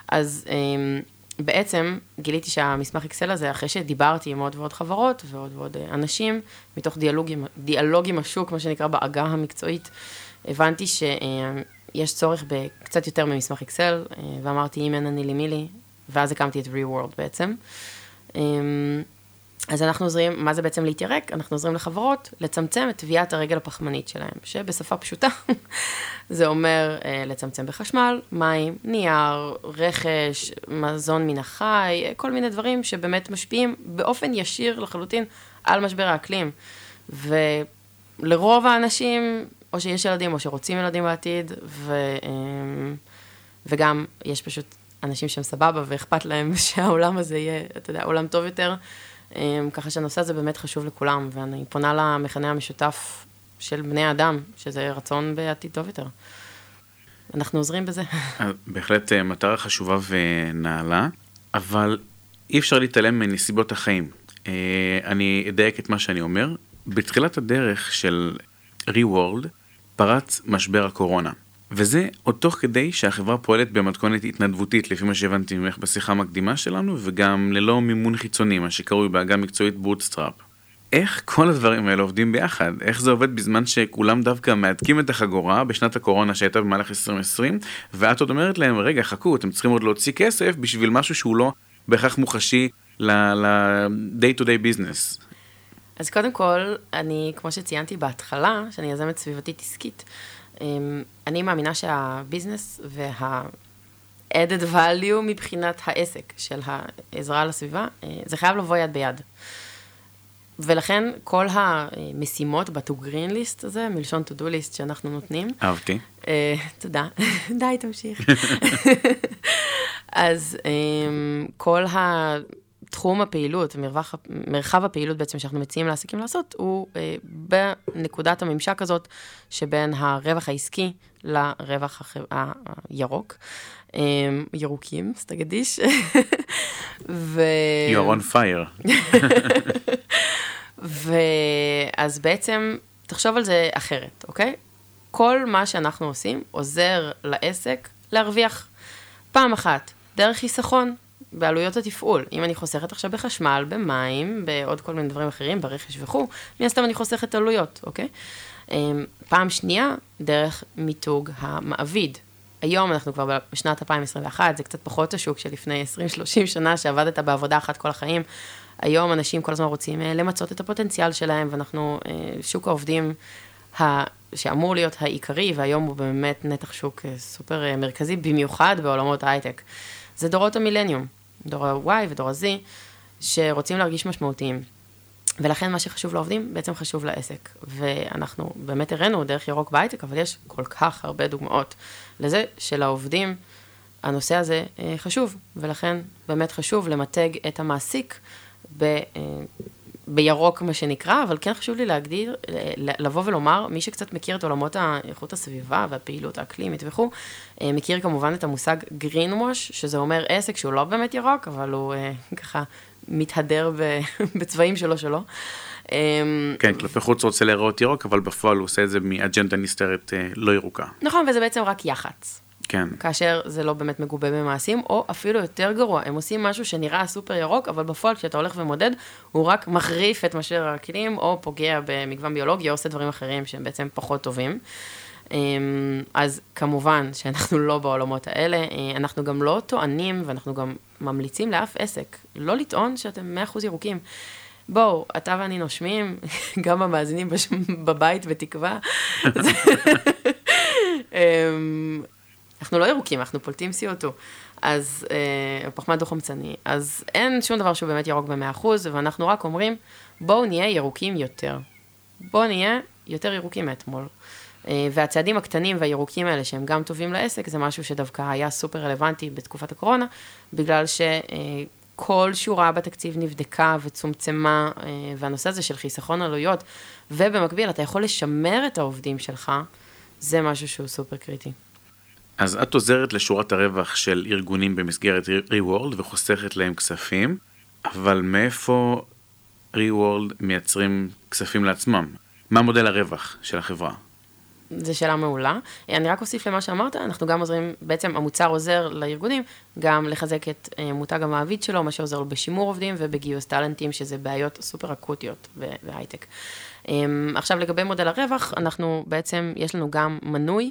אז אמ, בעצם גיליתי שהמסמך אקסל הזה, אחרי שדיברתי עם עוד ועוד חברות ועוד ועוד אה, אנשים, מתוך דיאלוג עם, דיאלוג עם השוק, מה שנקרא בעגה המקצועית, הבנתי שיש צורך בקצת יותר ממסמך אקסל, ואמרתי, אם אין אני לי מי לי, ואז הקמתי את ReWorld בעצם. אמ, אז אנחנו עוזרים, מה זה בעצם להתיירק? אנחנו עוזרים לחברות לצמצם את טביעת הרגל הפחמנית שלהם, שבשפה פשוטה <laughs> זה אומר אה, לצמצם בחשמל, מים, נייר, רכש, מזון מן החי, כל מיני דברים שבאמת משפיעים באופן ישיר לחלוטין על משבר האקלים. ולרוב האנשים, או שיש ילדים או שרוצים ילדים בעתיד, ו, אה, וגם יש פשוט אנשים שהם סבבה ואכפת להם <laughs> שהעולם הזה יהיה, אתה יודע, עולם טוב יותר. אמ, ככה שהנושא הזה באמת חשוב לכולם, ואני פונה למכנה המשותף של בני האדם, שזה רצון בעתיד טוב יותר. אנחנו עוזרים בזה. <laughs> בהחלט אה, מטרה חשובה ונעלה, אבל אי אפשר להתעלם מנסיבות החיים. אה, אני אדייק את מה שאני אומר. בתחילת הדרך של ReWorld פרץ משבר הקורונה. וזה עוד תוך כדי שהחברה פועלת במתכונת התנדבותית, לפי מה שהבנתי ממך בשיחה המקדימה שלנו, וגם ללא מימון חיצוני, מה שקרוי בעגה מקצועית bootstrap. איך כל הדברים האלה עובדים ביחד? איך זה עובד בזמן שכולם דווקא מהדקים את החגורה בשנת הקורונה שהייתה במהלך 2020, ואת עוד אומרת להם, רגע, חכו, אתם צריכים עוד להוציא כסף בשביל משהו שהוא לא בהכרח מוחשי ל-day to day business. אז קודם כל, אני, כמו שציינתי בהתחלה, שאני יזמת סביבתית עסקית, אמ, אני מאמינה שהביזנס וה-added value מבחינת העסק של העזרה לסביבה, אה, זה חייב לבוא יד ביד. ולכן כל המשימות ב-to green list הזה, מלשון to do list שאנחנו נותנים. אהבתי. Uh, תודה. <laughs> די, תמשיך. <laughs> אז um, כל ה... תחום הפעילות, מרווח, מרחב הפעילות בעצם שאנחנו מציעים לעסקים לעשות, הוא אה, בנקודת הממשק הזאת שבין הרווח העסקי לרווח הח... הירוק. אה, ירוקים, סטגדיש. ו... You're on fire. <laughs> ואז בעצם, תחשוב על זה אחרת, אוקיי? כל מה שאנחנו עושים עוזר לעסק להרוויח פעם אחת דרך חיסכון, בעלויות התפעול. אם אני חוסכת עכשיו בחשמל, במים, בעוד כל מיני דברים אחרים, ברכש וכו', מן הסתם אני חוסכת עלויות, אוקיי? אמ, פעם שנייה, דרך מיתוג המעביד. היום אנחנו כבר בשנת 2021, זה קצת פחות השוק שלפני 20-30 שנה, שעבדת בעבודה אחת כל החיים. היום אנשים כל הזמן רוצים אה, למצות את הפוטנציאל שלהם, ואנחנו, אה, שוק העובדים ה... שאמור להיות העיקרי, והיום הוא באמת נתח שוק אה, סופר מרכזי, במיוחד בעולמות ההייטק. זה דורות המילניום. דור ה-Y ודור ה-Z, שרוצים להרגיש משמעותיים. ולכן מה שחשוב לעובדים, בעצם חשוב לעסק. ואנחנו באמת הראינו דרך ירוק בהייטק, אבל יש כל כך הרבה דוגמאות לזה שלעובדים הנושא הזה אה, חשוב, ולכן באמת חשוב למתג את המעסיק ב, אה, בירוק, מה שנקרא, אבל כן חשוב לי להגדיר, לבוא ולומר, מי שקצת מכיר את עולמות איכות הסביבה והפעילות האקלימית וכו', אה, מכיר כמובן את המושג greenwash, שזה אומר עסק שהוא לא באמת ירוק, אבל הוא אה, ככה מתהדר <laughs> בצבעים שלו שלו. אמ, כן, כלפי חוץ רוצה להיראות ירוק, אבל בפועל הוא עושה את זה מאג'נדה נסתרת אה, לא ירוקה. נכון, וזה בעצם רק יח"צ. כן. כאשר זה לא באמת מגובה במעשים, או אפילו יותר גרוע, הם עושים משהו שנראה סופר ירוק, אבל בפועל כשאתה הולך ומודד, הוא רק מחריף את משבר האקלים, או פוגע במגוון ביולוגי, או עושה דברים אחרים שהם בעצם פחות טובים. אמ, אז כמובן שאנחנו לא בעולמות האלה, אה, אנחנו גם לא טוענים ואנחנו גם ממליצים לאף עסק לא לטעון שאתם 100% ירוקים. בואו, אתה ואני נושמים, <laughs> גם המאזינים בש... בבית בתקווה. <laughs> <laughs> אנחנו לא ירוקים, אנחנו פולטים CO2, אז אה, פחמן דו-חמצני, אז אין שום דבר שהוא באמת ירוק ב-100%, ואנחנו רק אומרים, בואו נהיה ירוקים יותר. בואו נהיה יותר ירוקים מאתמול. אה, והצעדים הקטנים והירוקים האלה, שהם גם טובים לעסק, זה משהו שדווקא היה סופר רלוונטי בתקופת הקורונה, בגלל שכל שורה בתקציב נבדקה וצומצמה, אה, והנושא הזה של חיסכון עלויות, ובמקביל, אתה יכול לשמר את העובדים שלך, זה משהו שהוא סופר קריטי. אז את עוזרת לשורת הרווח של ארגונים במסגרת ReWorld וחוסכת להם כספים, אבל מאיפה ReWorld מייצרים כספים לעצמם? מה מודל הרווח של החברה? זו שאלה מעולה. אני רק אוסיף למה שאמרת, אנחנו גם עוזרים, בעצם המוצר עוזר לארגונים גם לחזק את אה, מותג המעביד שלו, מה שעוזר לו בשימור עובדים ובגיוס טאלנטים, שזה בעיות סופר אקוטיות בהייטק. אמ, עכשיו לגבי מודל הרווח, אנחנו בעצם, יש לנו גם מנוי.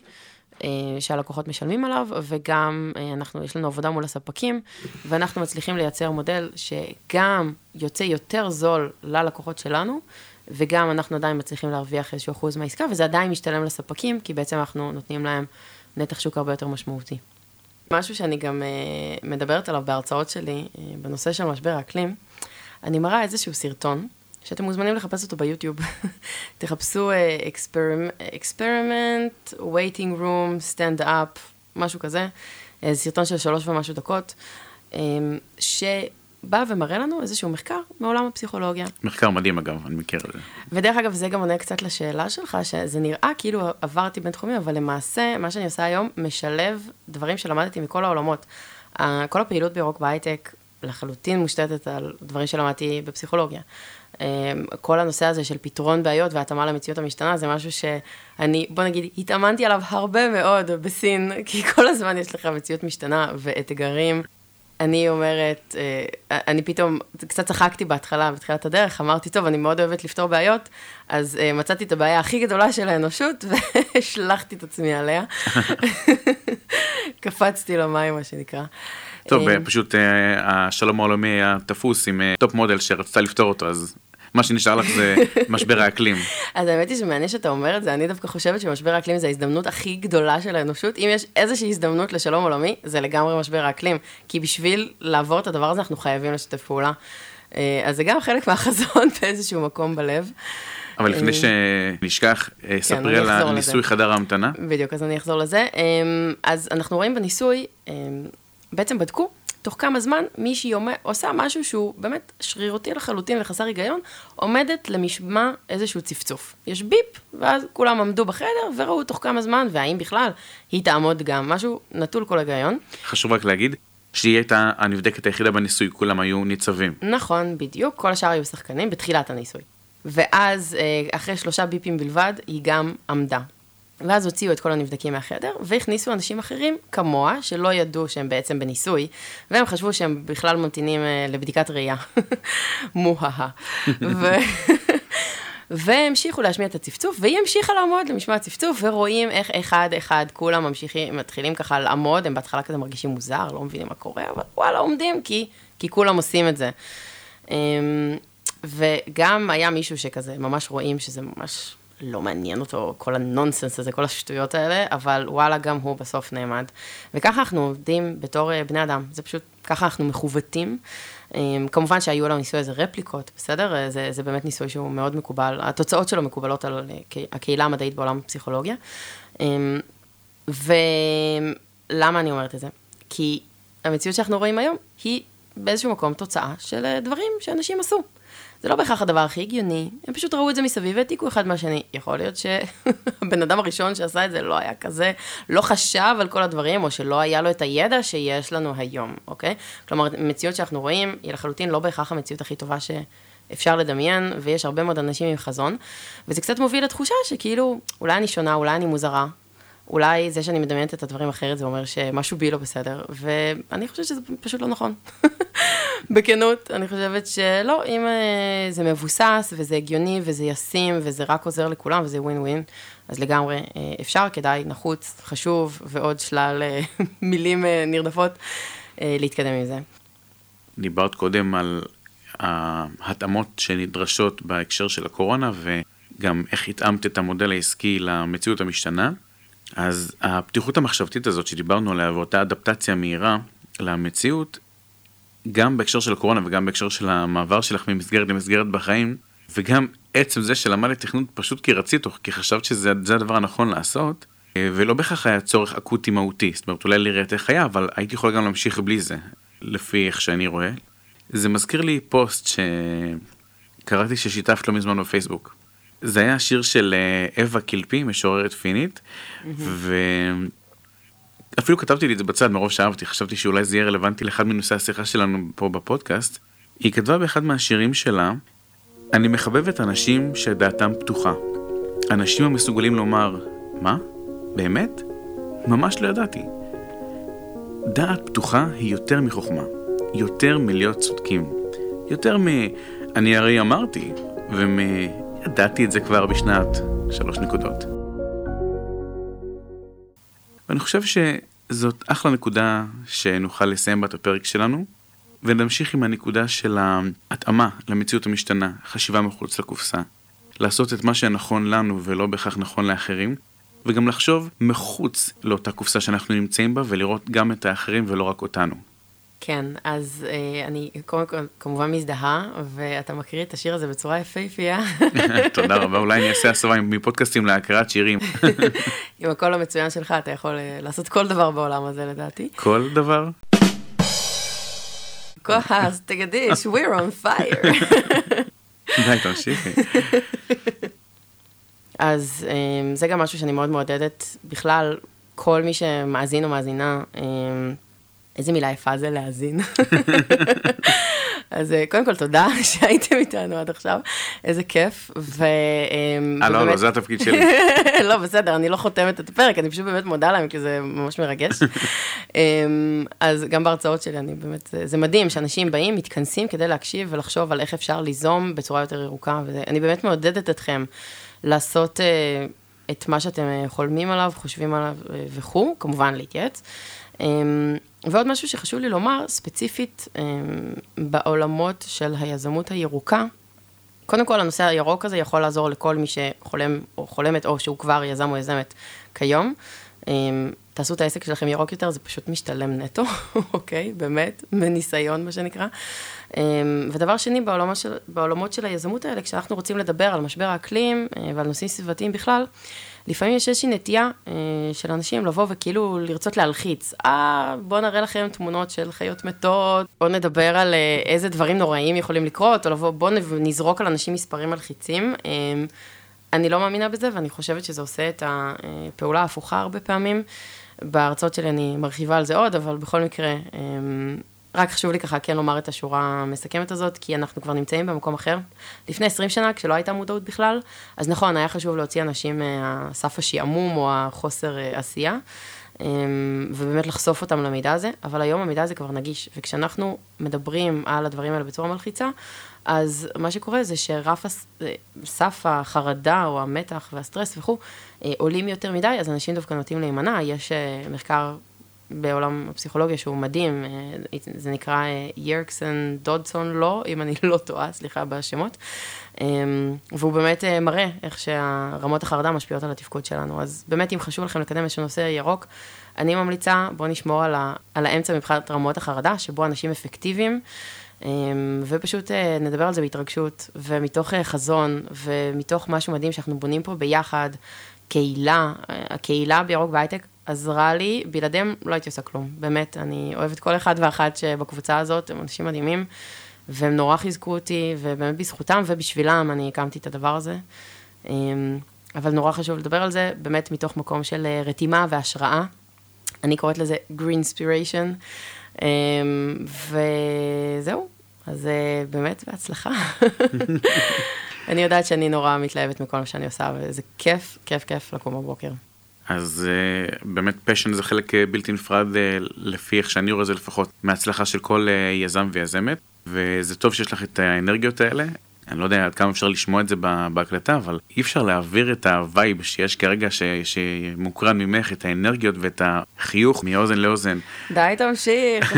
אה, שהלקוחות משלמים עליו, וגם אה, אנחנו, יש לנו עבודה מול הספקים, ואנחנו מצליחים לייצר מודל שגם יוצא יותר זול ללקוחות שלנו, וגם אנחנו עדיין מצליחים להרוויח איזשהו אחוז מהעסקה, וזה עדיין משתלם לספקים, כי בעצם אנחנו נותנים להם נתח שוק הרבה יותר משמעותי. משהו שאני גם uh, מדברת עליו בהרצאות שלי, בנושא של משבר האקלים, אני מראה איזשהו סרטון, שאתם מוזמנים לחפש אותו ביוטיוב. <laughs> תחפשו experiment, experiment, waiting room, stand up, משהו כזה. Uh, סרטון של שלוש ומשהו דקות, um, ש... בא ומראה לנו איזשהו מחקר מעולם הפסיכולוגיה. מחקר מדהים אגב, אני מכיר את זה. ודרך אגב, זה גם עונה קצת לשאלה שלך, שזה נראה כאילו עברתי בין תחומים, אבל למעשה, מה שאני עושה היום, משלב דברים שלמדתי מכל העולמות. כל הפעילות בירוק בהייטק לחלוטין מושתתת על דברים שלמדתי בפסיכולוגיה. אמ, כל הנושא הזה של פתרון בעיות והתאמה למציאות המשתנה, זה משהו שאני, בוא נגיד, התאמנתי עליו הרבה מאוד בסין, <laughs> כי כל הזמן יש לך מציאות משתנה ואתגרים. אני אומרת, אה, אני פתאום קצת צחקתי בהתחלה, בתחילת הדרך, אמרתי, טוב, אני מאוד אוהבת לפתור בעיות, אז אה, מצאתי את הבעיה הכי גדולה של האנושות, <laughs> והשלכתי את עצמי עליה. <laughs> קפצתי למים, מה שנקרא. טוב, אה, פשוט השלום העולמי היה תפוס עם top model שרצתה לפתור אותו, אז מה שנשאר לך זה <laughs> משבר האקלים. אז האמת היא שמעניין שאתה אומר את זה, אני דווקא חושבת שמשבר האקלים זה ההזדמנות הכי גדולה של האנושות. אם יש איזושהי הזדמנות לשלום עולמי, זה לגמרי משבר האקלים. כי בשביל לעבור את הדבר הזה, אנחנו חייבים לשתף פעולה. אה, אז זה גם חלק מהחזון <laughs> באיזשהו מקום בלב. אבל לפני אה, שנשכח, אה, כן, ספרי על הניסוי חדר ההמתנה. בדיוק, אז אני אחזור לזה. אז אנחנו רואים בניסוי, בעצם בדקו תוך כמה זמן מישהי עושה משהו שהוא באמת שרירותי לחלוטין וחסר היגיון, עומדת למשמע איזשהו צפצוף. יש ביפ, ואז כולם עמדו בחדר וראו תוך כמה זמן, והאם בכלל היא תעמוד גם, משהו נטול כל היגיון. חשוב רק להגיד, שהיא הייתה הנבדקת היחידה בניסוי, כולם היו ניצבים. נכון, בדיוק, כל השאר היו שחקנים בתחילת הניסוי. ואז, אה, אחרי שלושה ביפים בלבד, היא גם עמדה. ואז הוציאו את כל הנבדקים מהחדר, והכניסו אנשים אחרים כמוה, שלא ידעו שהם בעצם בניסוי, והם חשבו שהם בכלל ממתינים uh, לבדיקת ראייה. <laughs> מוהה. <laughs> ו... <laughs> והמשיכו להשמיע את הצפצוף, והיא המשיכה לעמוד למשמע הצפצוף, ורואים איך אחד-אחד כולם ממשיכים, מתחילים ככה לעמוד, הם בהתחלה כזה מרגישים מוזר, לא מבינים מה קורה, אבל וואלה, עומדים, כי, כי כולם עושים את זה. Um, וגם היה מישהו שכזה, ממש רואים שזה ממש לא מעניין אותו כל הנונסנס הזה, כל השטויות האלה, אבל וואלה, גם הוא בסוף נעמד. וככה אנחנו עובדים בתור אה, בני אדם, זה פשוט, ככה אנחנו מכוותים. אמ, כמובן שהיו לנו ניסוי איזה רפליקות, בסדר? אה, זה, זה באמת ניסוי שהוא מאוד מקובל, התוצאות שלו מקובלות על אה, הקהילה המדעית בעולם הפסיכולוגיה. אמ, ולמה אני אומרת את זה? כי המציאות שאנחנו רואים היום היא באיזשהו מקום תוצאה של דברים שאנשים עשו. זה לא בהכרח הדבר הכי הגיוני, הם פשוט ראו את זה מסביב והעתיקו אחד מהשני. יכול להיות שהבן אדם הראשון שעשה את זה לא היה כזה, לא חשב על כל הדברים, או שלא היה לו את הידע שיש לנו היום, אוקיי? כלומר, מציאות שאנחנו רואים היא לחלוטין לא בהכרח המציאות הכי טובה ש... אפשר לדמיין, ויש הרבה מאוד אנשים עם חזון, וזה קצת מוביל לתחושה שכאילו, אולי אני שונה, אולי אני מוזרה, אולי זה שאני מדמיינת את הדברים אחרת, זה אומר שמשהו בי לא בסדר, ואני חושבת שזה פשוט לא נכון. בכנות, אני חושבת שלא, אם אה, זה מבוסס, וזה הגיוני, וזה ישים, וזה רק עוזר לכולם, וזה ווין ווין, אז לגמרי אה, אפשר, כדאי, נחוץ, חשוב, ועוד שלל אה, <laughs> מילים נרדפות, להתקדם עם זה. דיברת קודם על ההתאמות שנדרשות בהקשר של הקורונה, וגם איך התאמת את המודל העסקי למציאות המשתנה. אז הפתיחות המחשבתית הזאת שדיברנו עליה ואותה אדפטציה מהירה למציאות, גם בהקשר של הקורונה וגם בהקשר של המעבר שלך ממסגרת למסגרת בחיים, וגם עצם זה שלמדת תכנות פשוט כי רצית או כי חשבת שזה הדבר הנכון לעשות, ולא בהכרח היה צורך אקוטי מהותי, זאת אומרת אולי לראות איך היה, אבל הייתי יכול גם להמשיך בלי זה, לפי איך שאני רואה. זה מזכיר לי פוסט שקראתי ששיתפת לא מזמן בפייסבוק. זה היה שיר של אה, אווה קלפי, משוררת פינית, ואפילו כתבתי לי את זה בצד מרוב שאהבתי, חשבתי שאולי זה יהיה רלוונטי לאחד מנושאי השיחה שלנו פה בפודקאסט. היא כתבה באחד מהשירים שלה, אני מחבבת אנשים שדעתם פתוחה. אנשים המסוגלים לומר, מה? באמת? ממש לא ידעתי. דעת פתוחה היא יותר מחוכמה, יותר מלהיות צודקים, יותר מ... אני הרי אמרתי, ומ... ידעתי את זה כבר בשנת שלוש נקודות. ואני חושב שזאת אחלה נקודה שנוכל לסיים בה את הפרק שלנו, ונמשיך עם הנקודה של ההתאמה למציאות המשתנה, חשיבה מחוץ לקופסה. לעשות את מה שנכון לנו ולא בהכרח נכון לאחרים, וגם לחשוב מחוץ לאותה קופסה שאנחנו נמצאים בה ולראות גם את האחרים ולא רק אותנו. כן, אז אה, אני קודם כל כמובן מזדהה, ואתה מקריא את השיר הזה בצורה יפהפייה. <laughs> תודה רבה, אולי אני אעשה הסבה מפודקאסטים להקראת שירים. <laughs> עם הקול המצוין שלך אתה יכול אה, לעשות כל דבר בעולם הזה לדעתי. כל דבר? כועס, <laughs> תגדיש, we're on fire. די, תמשיכי. אז אה, זה גם משהו שאני מאוד מעודדת בכלל, כל מי שמאזין או מאזינה. איזה מילה יפה זה להאזין. אז אה, קודם כל, תודה <laughs> שהייתם איתנו עד עכשיו, איזה כיף. ו... אה, לא, לא, זה התפקיד שלי. <laughs> לא, בסדר, אני לא חותמת את הפרק, אני פשוט באמת מודה להם, כי זה ממש מרגש. <laughs> אמ, אז גם בהרצאות שלי, אני באמת, זה מדהים שאנשים באים, מתכנסים כדי להקשיב ולחשוב על איך אפשר ליזום בצורה יותר ירוקה, ואני באמת מעודדת אתכם לעשות... אה, את מה שאתם חולמים עליו, חושבים עליו וכו', כמובן להתייעץ. אמ, ועוד משהו שחשוב לי לומר, ספציפית אמ, בעולמות של היזמות הירוקה, קודם כל הנושא הירוק הזה יכול לעזור לכל מי שחולם או חולמת או שהוא כבר יזם או יזמת כיום. אמ, תעשו את העסק שלכם ירוק יותר, זה פשוט משתלם נטו, <laughs> אוקיי? באמת, מניסיון מה שנקרא. ודבר שני, בעולמות של, בעולמות של היזמות האלה, כשאנחנו רוצים לדבר על משבר האקלים אה, ועל נושאים סביבתיים בכלל, לפעמים יש איזושהי נטייה אה, של אנשים לבוא וכאילו לרצות להלחיץ. אה, בואו נראה לכם תמונות של חיות מתות, בואו נדבר על אה, איזה דברים נוראים יכולים לקרות, או לבוא, בואו נזרוק על אנשים מספרים מלחיצים. אה, אני לא מאמינה בזה, ואני חושבת שזה עושה את הפעולה ההפוכה הרבה פעמים. בהרצאות שלי אני מרחיבה על זה עוד, אבל בכל מקרה, אה, רק חשוב לי ככה כן לומר את השורה המסכמת הזאת, כי אנחנו כבר נמצאים במקום אחר. לפני 20 שנה, כשלא הייתה מודעות בכלל, אז נכון, היה חשוב להוציא אנשים מהסף השעמום או החוסר אה, עשייה, אמ, ובאמת לחשוף אותם למידע הזה, אבל היום המידע הזה כבר נגיש, וכשאנחנו מדברים על הדברים האלה בצורה מלחיצה, אז מה שקורה זה שרף אה, סף החרדה או המתח והסטרס וכו', אה, עולים יותר מדי, אז אנשים דווקא נוטים להימנע. יש מחקר בעולם הפסיכולוגיה שהוא מדהים, אה, זה נקרא ירקסון דודסון לא, אם אני לא טועה, סליחה בשמות, אמ, והוא באמת אה, מראה איך שהרמות החרדה משפיעות על התפקוד שלנו. אז באמת, אם חשוב לכם לקדם איזשהו נושא ירוק, אני ממליצה, בואו נשמור על, ה, על האמצע מבחינת רמות החרדה, שבו אנשים אפקטיביים. אמ, ופשוט אה, נדבר על זה בהתרגשות, ומתוך חזון, ומתוך משהו מדהים שאנחנו בונים פה ביחד, קהילה, הקהילה בירוק בהייטק עזרה לי, בלעדיהם לא הייתי עושה כלום. באמת, אני אוהבת כל אחד ואחת שבקבוצה הזאת, הם אנשים מדהימים, והם נורא חיזקו אותי, ובאמת בזכותם ובשבילם אני הקמתי את הדבר הזה. אמ, אבל נורא חשוב לדבר על זה, באמת מתוך מקום של אה, רתימה והשראה. אני קוראת לזה green inspiration, אמ, וזהו, אז אה, באמת בהצלחה. <laughs> אני יודעת שאני נורא מתלהבת מכל מה שאני עושה, וזה כיף, כיף, כיף לקום בבוקר. אז אה, באמת passion זה חלק אה, בלתי נפרד אה, לפי איך שאני רואה זה לפחות מההצלחה של כל אה, יזם ויזמת וזה טוב שיש לך את האנרגיות האלה. אני לא יודע עד כמה אפשר לשמוע את זה בהקלטה אבל אי אפשר להעביר את ה vibe שיש כרגע ש, שמוקרן ממך את האנרגיות ואת החיוך מאוזן לאוזן. די תמשיך.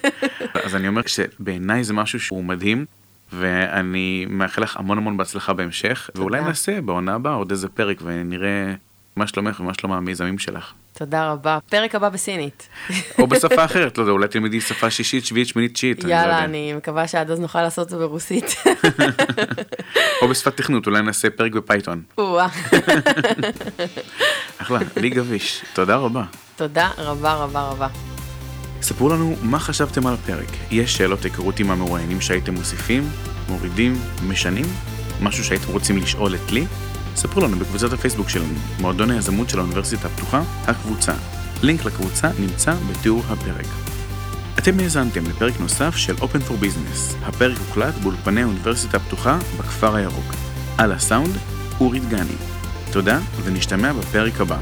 <laughs> אז אני אומר שבעיניי זה משהו שהוא מדהים ואני מאחל לך המון המון בהצלחה בהמשך. ואולי נעשה בעונה הבאה עוד איזה פרק ונראה מה שלומך ומה שלום המיזמים שלך. תודה רבה. פרק הבא בסינית. או בשפה אחרת, לא יודע, אולי תלמדי שפה שישית, שביעית, שמינית, תשיעית. יאללה, אני מקווה שעד אז נוכל לעשות את זה ברוסית. <laughs> או בשפת תכנות, אולי נעשה פרק בפייתון. <laughs> אחלה, לי גביש, תודה רבה. תודה רבה רבה רבה. ספרו לנו מה חשבתם על הפרק. יש שאלות היכרות עם המרואיינים שהייתם מוסיפים, מורידים, משנים? משהו שהייתם רוצים לשאול את לי? ספרו לנו בקבוצת הפייסבוק שלנו, מועדון היזמות של האוניברסיטה הפתוחה, הקבוצה. לינק לקבוצה נמצא בתיאור הפרק. אתם האזנתם לפרק נוסף של Open for Business. הפרק הוקלט באולפני האוניברסיטה הפתוחה בכפר הירוק. על הסאונד, אורי דגני. תודה, ונשתמע בפרק הבא.